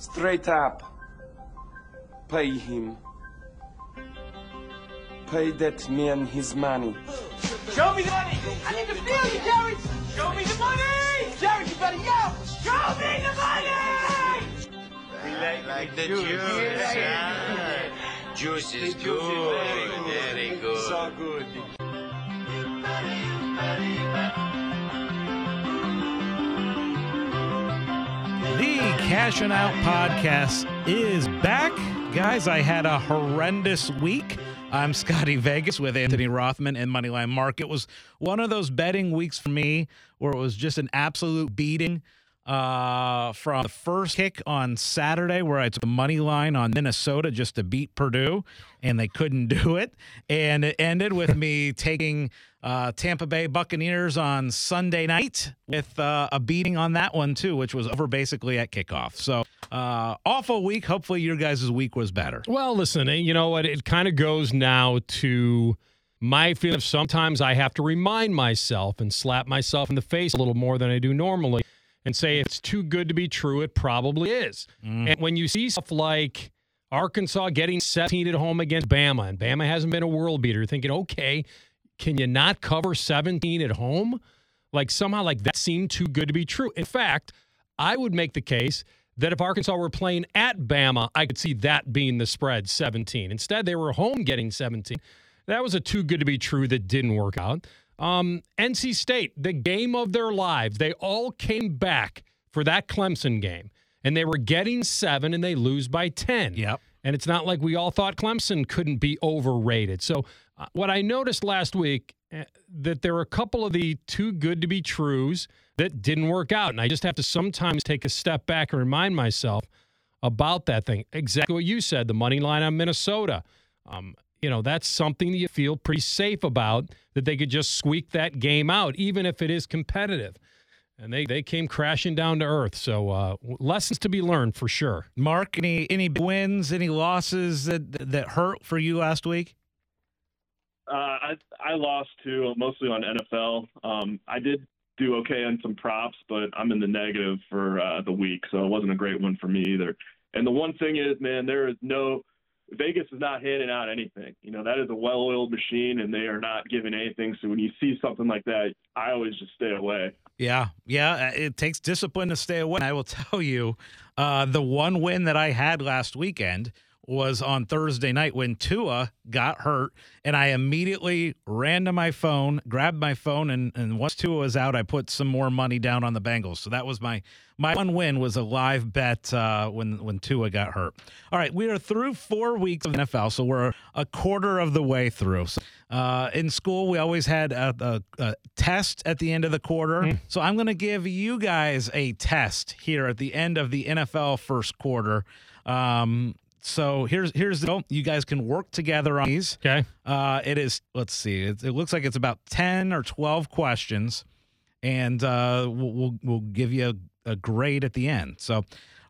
Straight up. Pay him. Pay that man his money. Show me the money! I need to feel you, Jared! Show me the money! Jared, you better yell! Show me the money! like, like the juice. yeah. Juice is good. Very good. So good. The Cashin' Out podcast is back. Guys, I had a horrendous week. I'm Scotty Vegas with Anthony Rothman and Moneyline Mark. It was one of those betting weeks for me where it was just an absolute beating uh, from the first kick on Saturday, where I took the money line on Minnesota just to beat Purdue, and they couldn't do it. And it ended with me taking uh, Tampa Bay Buccaneers on Sunday night with uh, a beating on that one, too, which was over basically at kickoff. So, uh, awful week. Hopefully, your guys' week was better. Well, listen, eh, you know what? It kind of goes now to my feeling of sometimes I have to remind myself and slap myself in the face a little more than I do normally and say it's too good to be true. It probably is. Mm. And when you see stuff like Arkansas getting 17 at home against Bama, and Bama hasn't been a world beater, you're thinking, okay, can you not cover 17 at home? Like somehow, like that seemed too good to be true. In fact, I would make the case that if Arkansas were playing at Bama, I could see that being the spread 17. Instead, they were home getting 17. That was a too good to be true that didn't work out. Um, NC State, the game of their lives, they all came back for that Clemson game, and they were getting seven, and they lose by 10. Yep. And it's not like we all thought Clemson couldn't be overrated. So, uh, what I noticed last week uh, that there were a couple of the too good to be trues that didn't work out, and I just have to sometimes take a step back and remind myself about that thing. Exactly what you said, the money line on Minnesota. Um, you know, that's something that you feel pretty safe about that they could just squeak that game out, even if it is competitive. And they, they came crashing down to earth. So uh, lessons to be learned for sure. Mark, any any wins, any losses that that hurt for you last week? Uh, I I lost too, mostly on NFL. Um, I did do okay on some props, but I'm in the negative for uh, the week, so it wasn't a great one for me either. And the one thing is, man, there is no Vegas is not handing out anything. You know that is a well-oiled machine, and they are not giving anything. So when you see something like that, I always just stay away. Yeah, yeah. uh, It takes discipline to stay away. I will tell you, uh, the one win that I had last weekend was on Thursday night when Tua got hurt, and I immediately ran to my phone, grabbed my phone, and, and once Tua was out, I put some more money down on the Bengals. So that was my my one win was a live bet uh, when when Tua got hurt. All right, we are through four weeks of NFL, so we're a quarter of the way through. So, uh, in school, we always had a, a, a test at the end of the quarter. So I'm going to give you guys a test here at the end of the NFL first quarter. Um, so here's here's the you guys can work together on these. Okay. Uh, it is let's see, it, it looks like it's about ten or twelve questions, and uh, we'll, we'll we'll give you a, a grade at the end. So,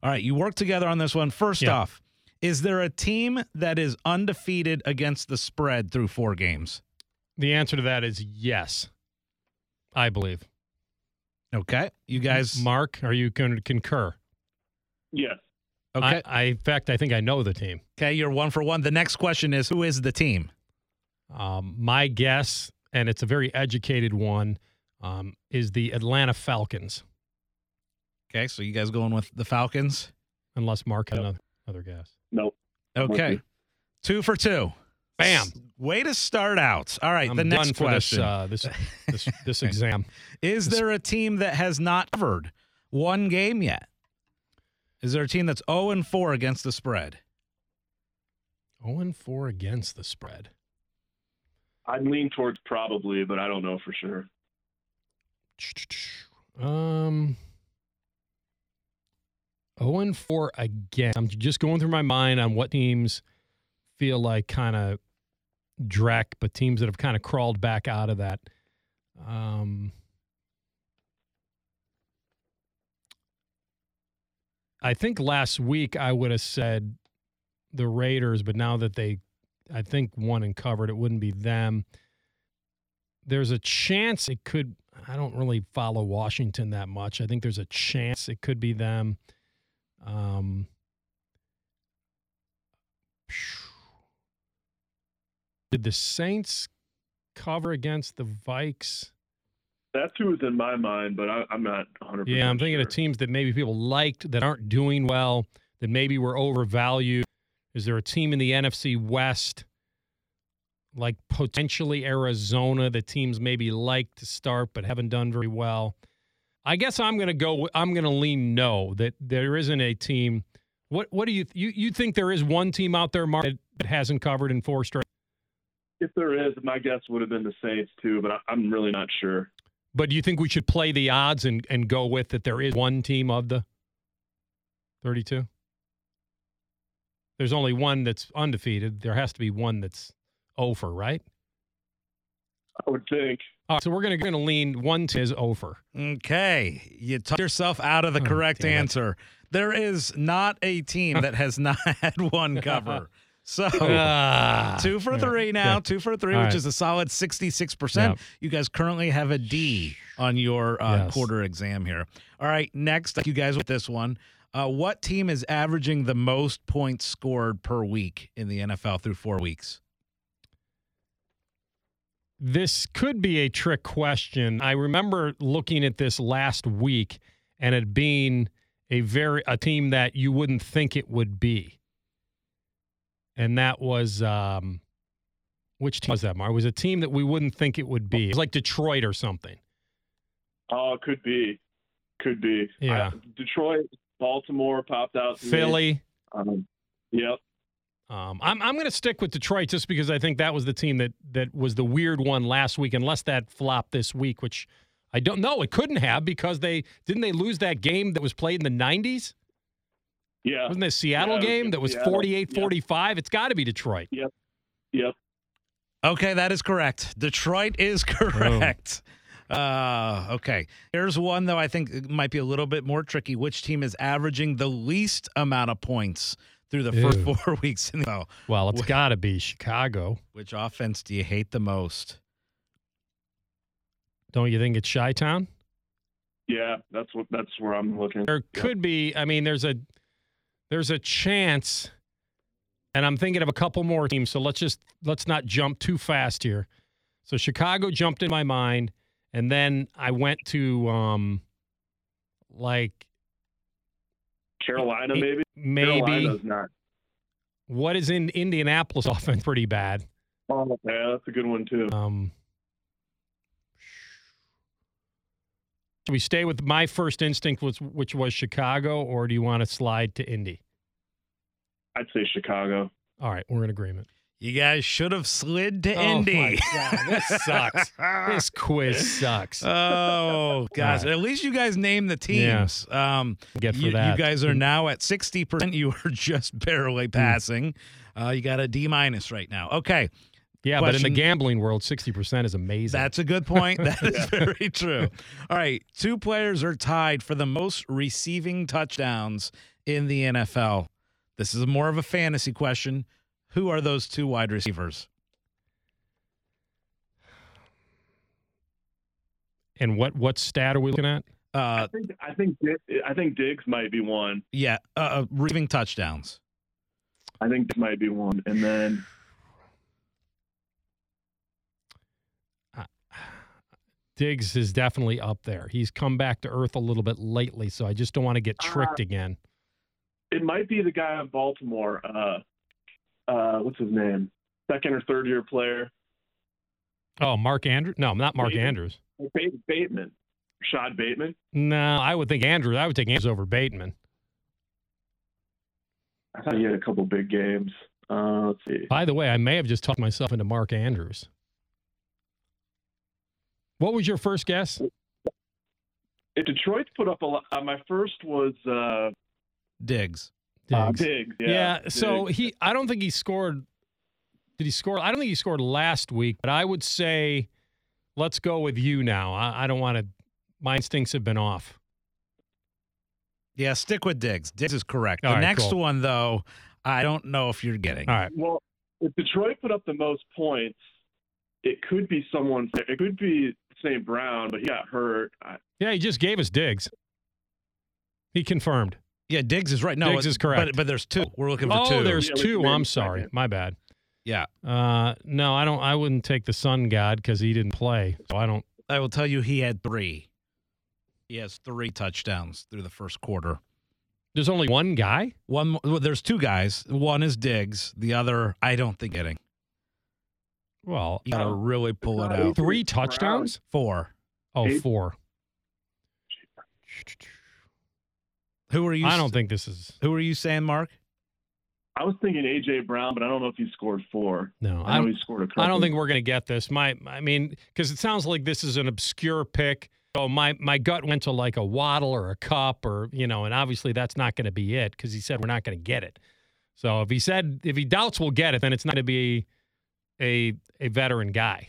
all right, you work together on this one. First Yeah. off, is there a team that is undefeated against the spread through four games? The answer to that is yes, I believe. Okay, you guys. Mark, are you going to concur? Yes. Okay, I, I, in fact, I think I know the team. okay, you're one for one. The next question is who is the team? Um, my guess, and it's a very educated one, um, is the Atlanta Falcons. Okay, so you guys going with the Falcons? Unless Mark had Yep. another, guess. Nope. Okay, Okay. two for two. Bam. S- Way to start out. All right, I'm the next done for question. this, uh, this this this exam. Is there a team that has not covered one game yet? Is there a team that's 0 and 4 against the spread? 0 and 4 against the spread. I'd lean towards probably, but I don't know for sure. Um, 0 and 4 again. I'm just going through my mind on what teams feel like kind of dreck, but teams that have kind of crawled back out of that. Um, I think last week I would have said the Raiders, but now that they, I think, won and covered, it wouldn't be them. There's a chance it could. I don't really follow Washington that much. I think there's a chance it could be them. Um, Did the Saints cover against the Vikes? That's who was in my mind, but I, I'm not 100%. Yeah, I'm thinking sure. of teams that maybe people liked that aren't doing well, that maybe were overvalued. Is there a team in the NFC West, like potentially Arizona, that teams maybe like to start but haven't done very well? I guess I'm going to go. I'm going to lean no that there isn't a team. What What do you you you think there is one team out there, Mark, that, hasn't covered in four straight? If there is, my guess would have been the Saints too, but I, I'm really not sure. But do you think we should play the odds and, and go with that there is one team of the 32? There's only one that's undefeated. There has to be one that's over, right? I would think. All right, so we're going to lean one to is over. Okay, you talked yourself out of the Oh, correct damn it. answer. There is not a team that has not had one cover. So Ah. two for three now, yeah. two for three, All which right. is a solid 66%. Yeah. You guys currently have a D on your uh, Yes. quarter exam here. All right, next, you guys with this one. Uh, what team is averaging the most points scored per week in the NFL through four weeks? This could be a trick question. I remember looking at this last week and it being a very a team that you wouldn't think it would be. And that was um which team was that, Mar? It was a team that we wouldn't think it would be. It was like Detroit or something. Oh, it could be, could be. Yeah. I- Detroit, Baltimore popped out. Philly. Um, yep. Um, I'm I'm going to stick with Detroit just because I think that was the team that that was the weird one last week, unless that flopped this week, which I don't know. It couldn't have because they didn't they lose that game that was played in the 90s. Yeah. Wasn't this Seattle Yeah, game that was Seattle. 48 45? It's got to be Detroit. Yep. Yep. Okay, that is correct. Detroit is correct. Uh, okay. Here's one though I think might be a little bit more tricky. Which team is averaging the least amount of points through the first four weeks in the oh, Well, it's got to be Chicago. Which offense do you hate the most? Don't you think it's Chi Town? Yeah. That's what. That's where I'm looking. There Yep. could be. I mean, there's a there's a chance, and I'm thinking of a couple more teams. So let's just let's not jump too fast here. So Chicago jumped in my mind, and then I went to um, like Carolina, maybe. maybe Carolina's not. what is in Indianapolis often pretty bad. Oh, yeah, that's a good one too. Um, should we stay with my first instinct, was, which was Chicago, or do you want to slide to Indy? I'd say Chicago. All right, we're in agreement. You guys should have slid to Oh, Indy. my God, this sucks. This quiz sucks. Oh gosh! right. At least you guys named the teams. Um, Get for you, that. you guys are now at sixty percent. You are just barely Hmm. passing. Uh, you got a D minus right now. Okay, yeah, but in the gambling world, sixty percent is amazing. That's a good point. That is very true. All right. Two players are tied for the most receiving touchdowns in the NFL. This is more of a fantasy question. Who are those two wide receivers? and what what stat are we looking at? Uh, I think. I think. I think Diggs might be one. yeah, uh, uh, receiving touchdowns. I think Diggs might be one, and then Diggs is definitely up there. He's come back to earth a little bit lately, so I just don't want to get tricked again. it might be the guy in Baltimore. Uh, uh, what's his name? Second or third year player. Oh, Mark Andrews? No, not Mark Bateman. Andrews. Bateman. Shad Bateman. No, I would think Andrews. I would take Andrews over Bateman. I thought he had a couple big games. Uh, let's see. By the way, I may have just talked myself into Mark Andrews. What was your first guess? If Detroit's put up a lot, uh, my first was uh, Diggs. uh, Diggs. Diggs. Yeah. Yeah. so Diggs. he, I don't think he scored. Did he score? I don't think he scored last week, but I would say, let's go with you now. I, I don't want to. My instincts have been off. Yeah, stick with Diggs. Diggs is correct. All the right, next cool. one, though, I don't know if you're getting. All right. Well, if Detroit put up the most points, it could be someone. It could be St. Brown, but he got hurt. I, Yeah, he just gave us Diggs. He confirmed. Yeah, Diggs is right. No, Diggs it- is correct. But, but there's two. We're looking for Oh, two. there's Yeah, two. I'm sorry. second. My bad. yeah. Uh, no, I don't. I wouldn't take the Sun God because he didn't play. So I don't. I will tell you, he had three. He has three touchdowns through the first quarter. There's only one guy. One, well, there's two guys. One is Diggs. The other, I don't think getting. Well, You gotta Oh. really pull it out. three touchdowns. Four. Oh, Eight. four. Who are you? I don't think this is. Who are you saying, Mark? I was thinking AJ Brown, but I don't know if he scored four. No, I know I, he scored a couple. I don't think we're going to get this. My, I mean, because it sounds like this is an obscure pick. So my my gut went to like a Waddle or a Kupp or you know, and obviously that's not going to be it because he said we're not going to get it. So if he said if he doubts we'll get it, then it's not going to be a a veteran guy.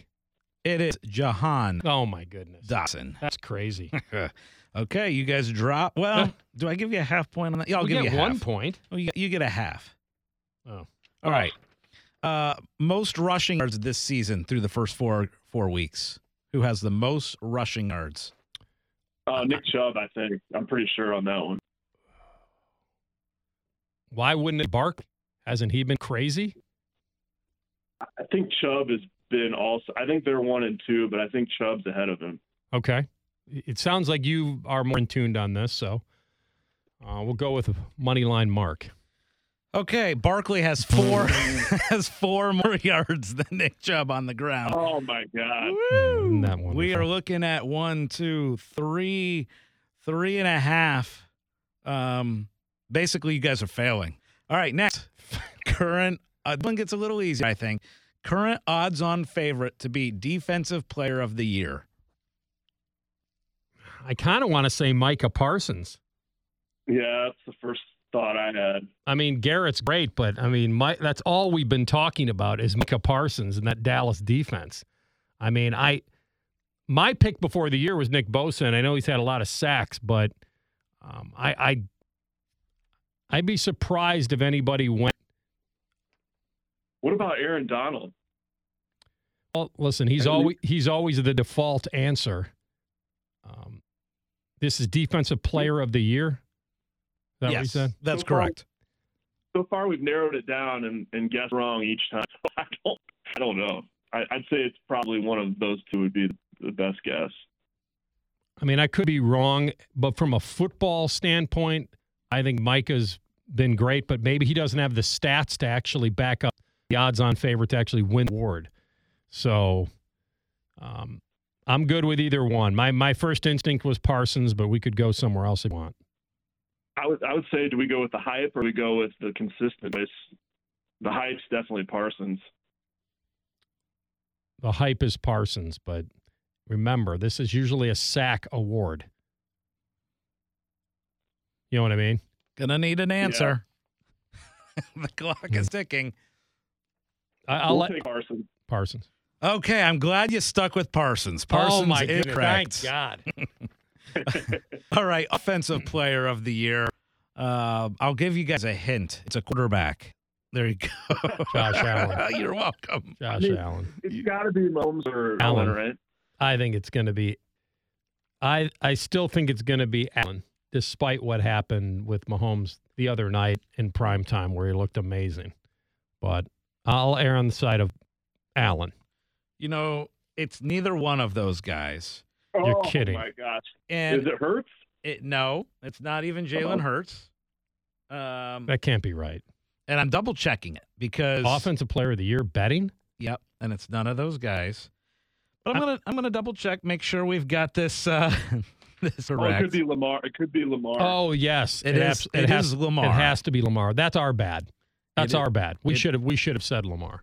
It is Jahan Oh my goodness, Dotson. that's crazy. okay, you guys drop. Well, do I give you a half point on that? Yeah, I'll we give get you a one half. point. Oh, you, you get a half. Oh. All right. Uh, most rushing yards this season through the first four four weeks. Who has the most rushing yards? Uh, Nick Chubb, I think. I'm pretty sure on that one. Why wouldn't it bark? Hasn't he been crazy? I think Chubb has been also. I think they're one and two, but I think Chubb's ahead of him. Okay. It sounds like you are more in tuned on this, so uh, we'll go with money line Mark. Okay, Barkley has four has four more yards than Nick Chubb on the ground. Oh my God! Isn't that wonderful? We are looking at one, two, three, three and a half. Um, basically, you guys are failing. All right, next current. Uh, this one gets a little easier, I think. Current odds-on favorite to be defensive player of the year. I kind of want to say Micah Parsons. Yeah, that's the first thought I had. I mean, Garrett's great, but I mean, my, that's all we've been talking about is Micah Parsons and that Dallas defense. I mean, I my pick before the year was Nick Bosa, and I know he's had a lot of sacks, but um, I, I I'd be surprised if anybody went. What about Aaron Donald? Well, listen, he's always he's always the default answer. Um, this is defensive player of the year. Is that what you yes, said? that's So far- correct. So far, we've narrowed it down and, and guessed wrong each time. I don't. I don't know. I, I'd say it's probably one of those two would be the best guess. I mean, I could be wrong, but from a football standpoint, I think Micah's been great, but maybe he doesn't have the stats to actually back up the odds on favorite to actually win the award. So um, I'm good with either one. My my first instinct was Parsons, but we could go somewhere else if you want. I would. I would say, do we go with the hype or we go with the consistent? It's, the hype's definitely Parsons. The hype is Parsons, but remember, this is usually a sack award. You know what I mean? Gonna need an answer. the clock is ticking. I, I'll we'll let take Parsons. Parsons. Okay, I'm glad you stuck with Parsons. Parsons oh my is goodness! correct. Thank God. All right, offensive player of the year. Uh, I'll give you guys a hint. It's a quarterback. There you go. Josh Allen. You're welcome. Josh mean- Allen. It's got to be Mahomes or Allen. Allen, right? I think it's going to be. I I still think it's going to be Allen, despite what happened with Mahomes the other night in prime time, where he looked amazing. But I'll err on the side of Allen. You know, it's neither one of those guys. You're kidding. oh, my gosh! And Is it Hurts? it, no, it's not even Jalen Hurts. Um, That can't be right. and I'm double checking it because Offensive Player of the Year betting. Yep, and it's none of those guys. But I'm I- gonna I'm gonna double check, make sure we've got this uh, this Oh, it could be Lamar. It could be Lamar. Oh yes, It is- abs- it has, is Lamar. It has to be Lamar. That's our bad. That's It our bad. We should have we should have said Lamar.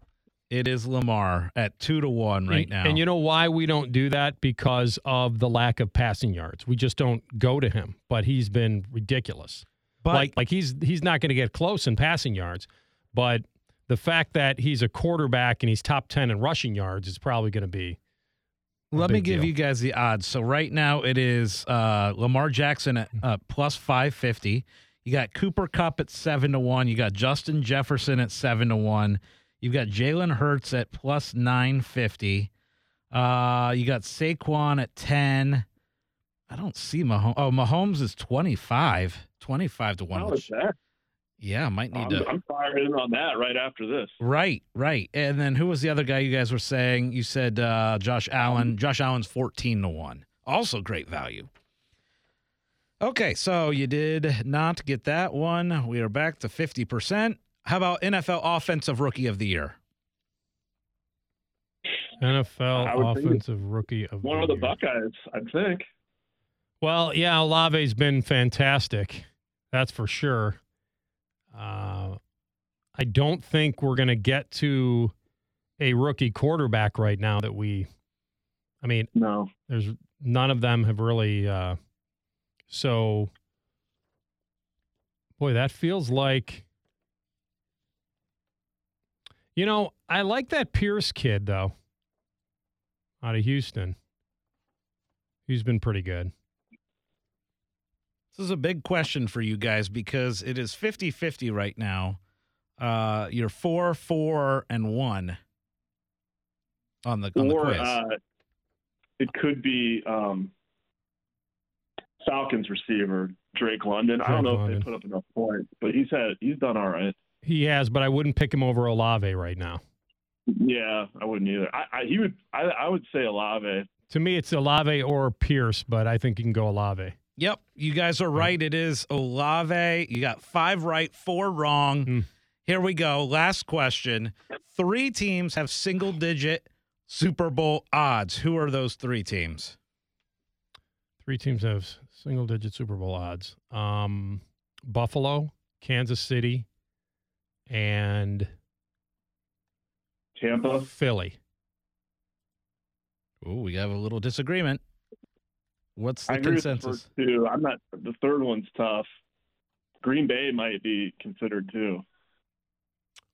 It is Lamar at two to one right and, now. And you know why we don't do that? Because of the lack of passing yards. We just don't go to him. But he's been ridiculous. but like like he's he's not going to get close in passing yards, but the fact that he's a quarterback and he's top 10 in rushing yards is probably going to be let me give deal. you guys the odds. So right now it is uh, Lamar Jackson at uh, plus five fifty. You got Cooper Kupp at seven to one. You got Justin Jefferson at seven to one. You've got Jalen Hurts at plus nine fifty. Uh, you got Saquon at ten. I don't see Mahomes. Oh, Mahomes is 25. 25 to 1. How which- is that? yeah, might need I'm, to. I'm fired in on that right after this. Right, right. And then who was the other guy you guys were saying? You said uh, Josh Allen. Josh Allen's 14 to 1. Also great value. Okay, so you did not get that one. We are back to 50%. How about NFL Offensive Rookie of the Year? NFL offensive rookie of the year. One the of the year. Buckeyes, I think. Well, yeah, Olave's been fantastic. That's for sure. Uh, I don't think we're going to get to a rookie quarterback right now that we. I mean, No. there's none of them have really. Uh, so, boy, that feels like. You know, I like that Pierce kid though. Out of Houston. He's been pretty good. This is a big question for you guys because it is 50 50 right now. Uh, you're four, four, and one on the, on the Or quiz. uh, it could be um, Falcons receiver Drake London. I don't know London. if they put up enough points, but he's had he's done all right. He has, but I wouldn't pick him over Olave right now. Yeah, I wouldn't either. I, I he would I, I would say Olave. To me, it's Olave or Pierce, but I think you can go Olave. Yep, you guys are right. It is Olave. You got five right, four wrong. Hmm. Here we go. Last question. Three teams have single digit Super Bowl odds. Who are those three teams? Three teams have single digit Super Bowl odds. Um, Buffalo, Kansas City, and Tampa. Philly. Oh, we have a little disagreement. What's the I agree with the consensus? two. I'm not. The third one's tough. Green Bay might be considered too.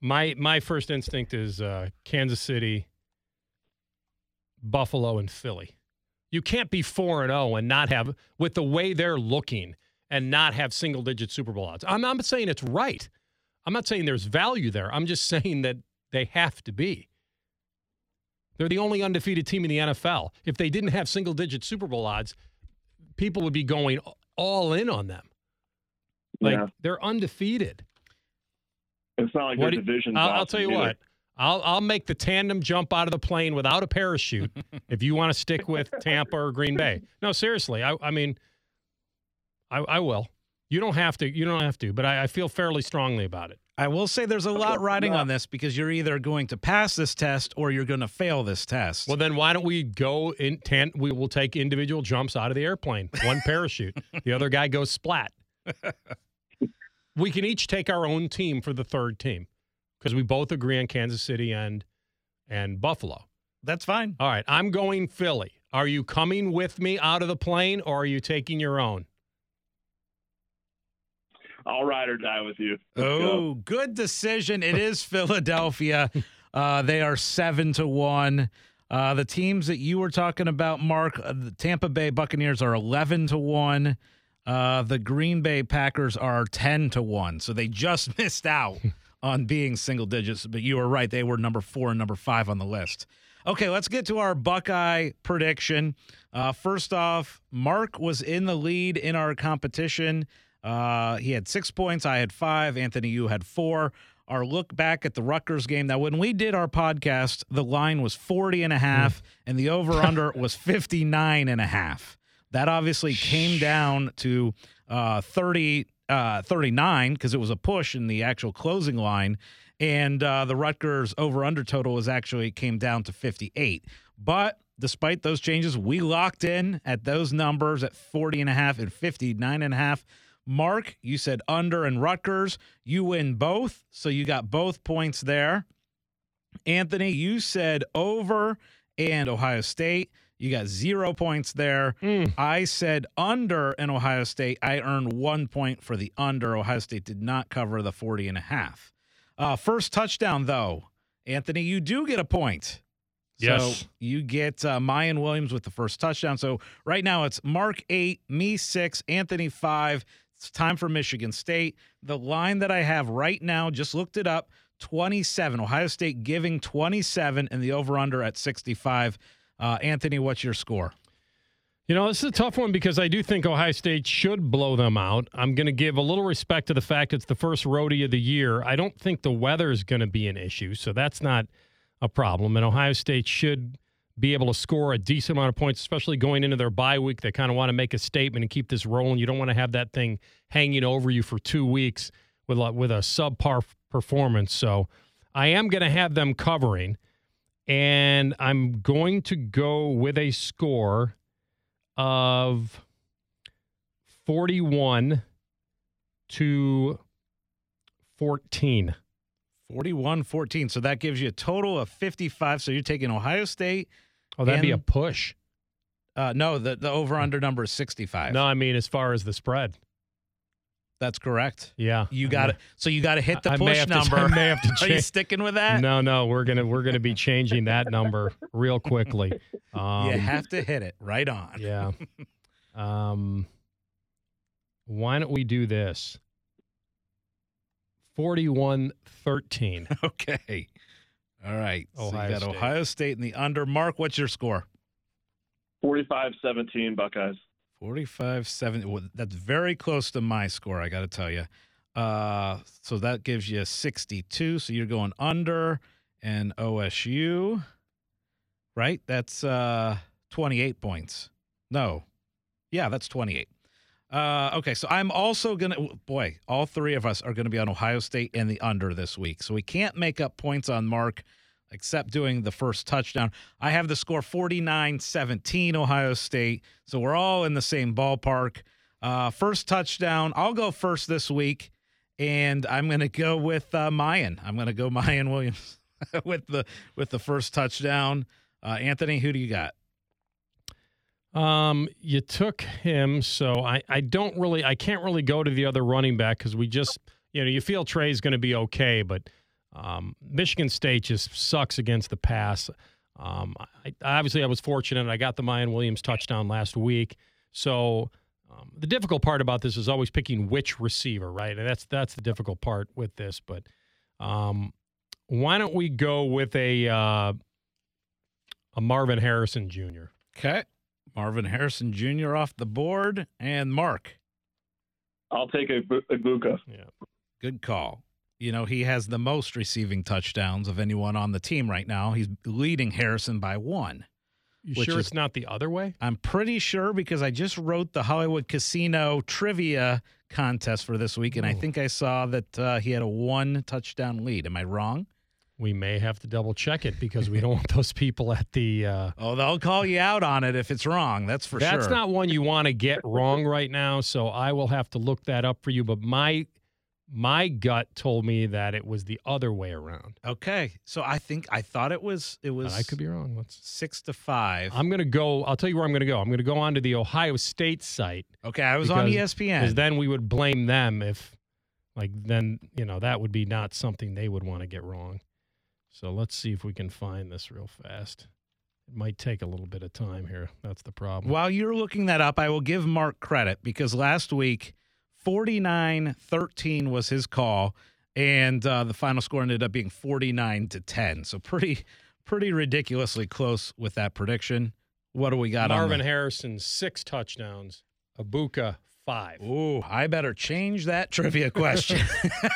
My my first instinct is uh, Kansas City, Buffalo, and Philly. You can't be four and zero and not have with the way they're looking and not have single digit Super Bowl odds. I'm not saying it's right. I'm not saying there's value there. I'm just saying that they have to be. They're the only undefeated team in the NFL. If they didn't have single digit Super Bowl odds, people would be going all in on them. Like yeah, they're undefeated. it's not like What their division. I'll, I'll tell you what. I'll I'll make the tandem jump out of the plane without a parachute if you want to stick with Tampa or Green Bay. No, seriously. I I mean, I I will. You don't have to. You don't have to. But I, I feel fairly strongly about it. I will say there's a lot riding on this because you're either going to pass this test or you're going to fail this test. Well, then why don't we go in? Tan- we will take individual jumps out of the airplane. One parachute. the other guy goes splat. we can each take our own team for the third team because we both agree on Kansas City and and Buffalo. That's fine. All right, I'm going Philly. Are you coming with me out of the plane or are you taking your own? I'll ride or die with you. Let's go. Oh, good decision. It is Philadelphia. Uh, they are seven to one. Uh, the teams that you were talking about, Mark, uh, the Tampa Bay Buccaneers are eleven to one. Uh, the Green Bay Packers are ten to one. So they just missed out on being single digits. But you were right; they were number four and number five on the list. Okay, let's get to our Buckeye prediction. Uh, first off, Mark was in the lead in our competition. Uh, he had six points. I had five. Anthony, you had four. Our look back at the Rutgers game. Now, when we did our podcast, the line was 40 and a half, and the over under was 59 and a half. That obviously came down to uh, 30, uh, 39 because it was a push in the actual closing line. And uh, the Rutgers over under total was actually came down to 58. But despite those changes, we locked in at those numbers at 40 and a half and 59 and a half. Mark, you said under and Rutgers. You win both, so you got both points there. Anthony, you said over and Ohio State. You got zero points there. I said under in Ohio State. I earned one point for the under. Ohio State did not cover the 40 and a half. Uh, first touchdown, though. Anthony, you do get a point. Yes. So you get uh, Miyan Williams with the first touchdown. So right now it's Mark eight, me six, Anthony five. It's time for Michigan State. The line that I have right now, just looked it up 27. Ohio State giving 27 and the over under at 65. Uh, Anthony, what's your score? You know, this is a tough one because I do think Ohio State should blow them out. I'm going to give a little respect to the fact it's the first roadie of the year. I don't think the weather is going to be an issue, so that's not a problem. And Ohio State should be able to score a decent amount of points, especially going into their bye week. They kind of want to make a statement and keep this rolling. You don't want to have that thing hanging over you for two weeks with a, with a subpar performance. So I am going to have them covering, and I'm going to go with a score of 41 to 14. 41 14. So that gives you a total of 55. So you're taking Ohio State. Oh, that'd be a push. Uh, no, the, the over under number is 65. No, I mean as far as the spread. That's correct. Yeah. You got it. So you got to hit the I may push have to- number. I may have to Are you sticking with that? No, no, we're gonna we're gonna be changing that number real quickly. Um, you have to hit it right on. yeah. Um, why don't we do this? 41 13. Okay. All right. so Ohio you got State. Ohio State in the under. Mark, what's your score? 45-17 Buckeyes. 45 7. Well, that's very close to my score, I got to tell you. Uh, so that gives you 62. So you're going under and OSU, right? That's uh, 28 points. No. Yeah, that's 28. Uh, okay, so I'm also going to, boy, all three of us are going to be on Ohio State and the under this week. So we can't make up points on Mark except doing the first touchdown. I have the score 49 17 Ohio State. So we're all in the same ballpark. Uh, first touchdown, I'll go first this week, and I'm going to go with uh, Miyan. I'm going to go Miyan Williams with the with the first touchdown. Uh, Anthony, who do you got? Um, you took him, so I, I don't really I can't really go to the other running back because we just you know you feel Trey's going to be okay, but um, Michigan State just sucks against the pass. Um, I, obviously I was fortunate I got the Miyan Williams touchdown last week, so um, the difficult part about this is always picking which receiver, right? And that's that's the difficult part with this. But um, why don't we go with a uh, a Marvin Harrison Jr. Okay. Marvin Harrison Jr. off the board, and Mark. I'll take a, Egbuka. Yeah. Good call. You know, he has the most receiving touchdowns of anyone on the team right now. He's leading Harrison by one. You sure is- it's not the other way? I'm pretty sure because I just wrote the Hollywood Casino trivia contest for this week, and I think I saw that uh, he had a one touchdown lead. Am I wrong? We may have to double check it because we don't want those people at the. Uh, Oh, they'll call you out on it if it's wrong. That's for that's sure. That's not one you want to get wrong right now. So I will have to look that up for you. But my my gut told me that it was the other way around. okay. So I think I thought it was it But was I could be wrong. Let's. six to five. I'm going to go. I'll tell you where I'm going to go. I'm going to go on to the Ohio State site okay, I was on because- ESPN. because then we would blame them if, like, then you know that would be not something they would want to get wrong. So let's see if we can find this real fast. It might take a little bit of time here. That's the problem. While you're looking that up, I will give Mark credit because last week, 49 13 was his call, and uh, the final score ended up being 49 to 10. So pretty, pretty ridiculously close with that prediction. What do we got Marvin on Harrison six touchdowns. Egbuka five. Ooh, I better change that trivia question.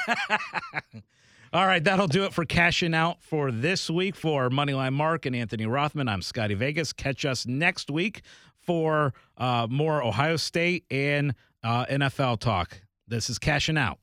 All right, that'll do it for cashing out for this week for Moneyline Mark and Anthony Rothman. I'm Scotty Vegas. Catch us next week for uh, more Ohio State and uh, NFL talk. This is cashing out.